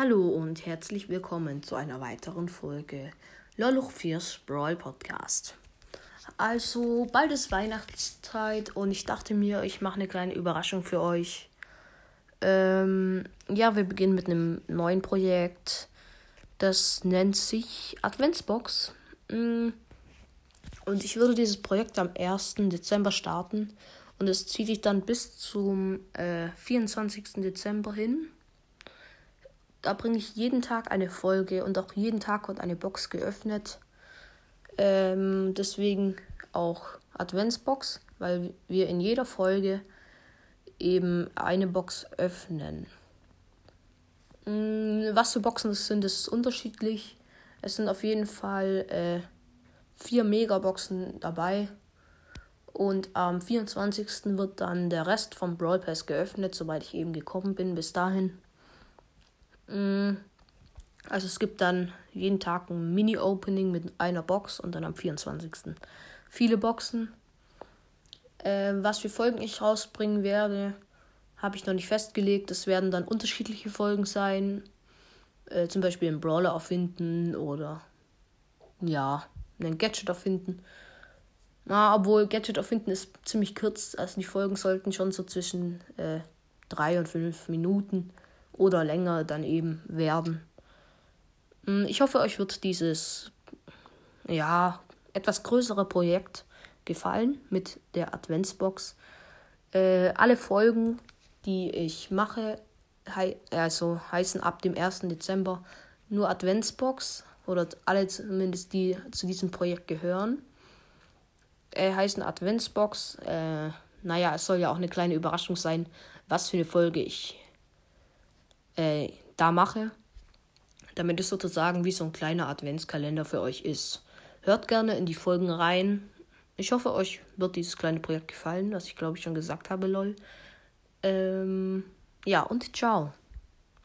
Hallo und herzlich willkommen zu einer weiteren Folge Loluch 4's Brawl Podcast. Also, bald ist Weihnachtszeit und ich dachte mir, ich mache eine kleine Überraschung für euch. Ähm, ja, wir beginnen mit einem neuen Projekt. Das nennt sich Adventsbox. Mm. Und ich würde dieses Projekt am 1. Dezember starten. Und es zieht sich dann bis zum äh, 24. Dezember hin. Da bringe ich jeden Tag eine Folge und auch jeden Tag wird eine Box geöffnet. Ähm, deswegen auch Adventsbox, weil wir in jeder Folge eben eine Box öffnen. Mm, was für Boxen das sind, ist unterschiedlich. Es sind auf jeden Fall äh, vier Megaboxen dabei. Und am 24. wird dann der Rest vom Brawl Pass geöffnet, soweit ich eben gekommen bin bis dahin. Mm, also es gibt dann jeden Tag ein Mini-Opening mit einer Box und dann am 24. viele Boxen. Äh, was für Folgen ich rausbringen werde, habe ich noch nicht festgelegt. Es werden dann unterschiedliche Folgen sein. Äh, zum Beispiel einen Brawler erfinden oder ja, einen Gadget erfinden. Na, obwohl Gadget erfinden ist ziemlich kurz, also die Folgen sollten schon so zwischen äh, drei und fünf Minuten oder länger dann eben werden. Hm, ich hoffe, euch wird dieses ja etwas größere Projekt gefallen mit der Adventsbox. Äh, alle Folgen, die ich mache, hei also heißen ab dem 1. Dezember nur Adventsbox oder alle zumindest die zu diesem Projekt gehören. Äh, heißen Adventsbox. Äh, naja, es soll ja auch eine kleine Überraschung sein, was für eine Folge ich äh, da mache. Damit es sozusagen wie so ein kleiner Adventskalender für euch ist. Hört gerne in die Folgen rein. Ich hoffe, euch wird dieses kleine Projekt gefallen, was ich glaube ich schon gesagt habe, lol. Ähm, ja, und ciao.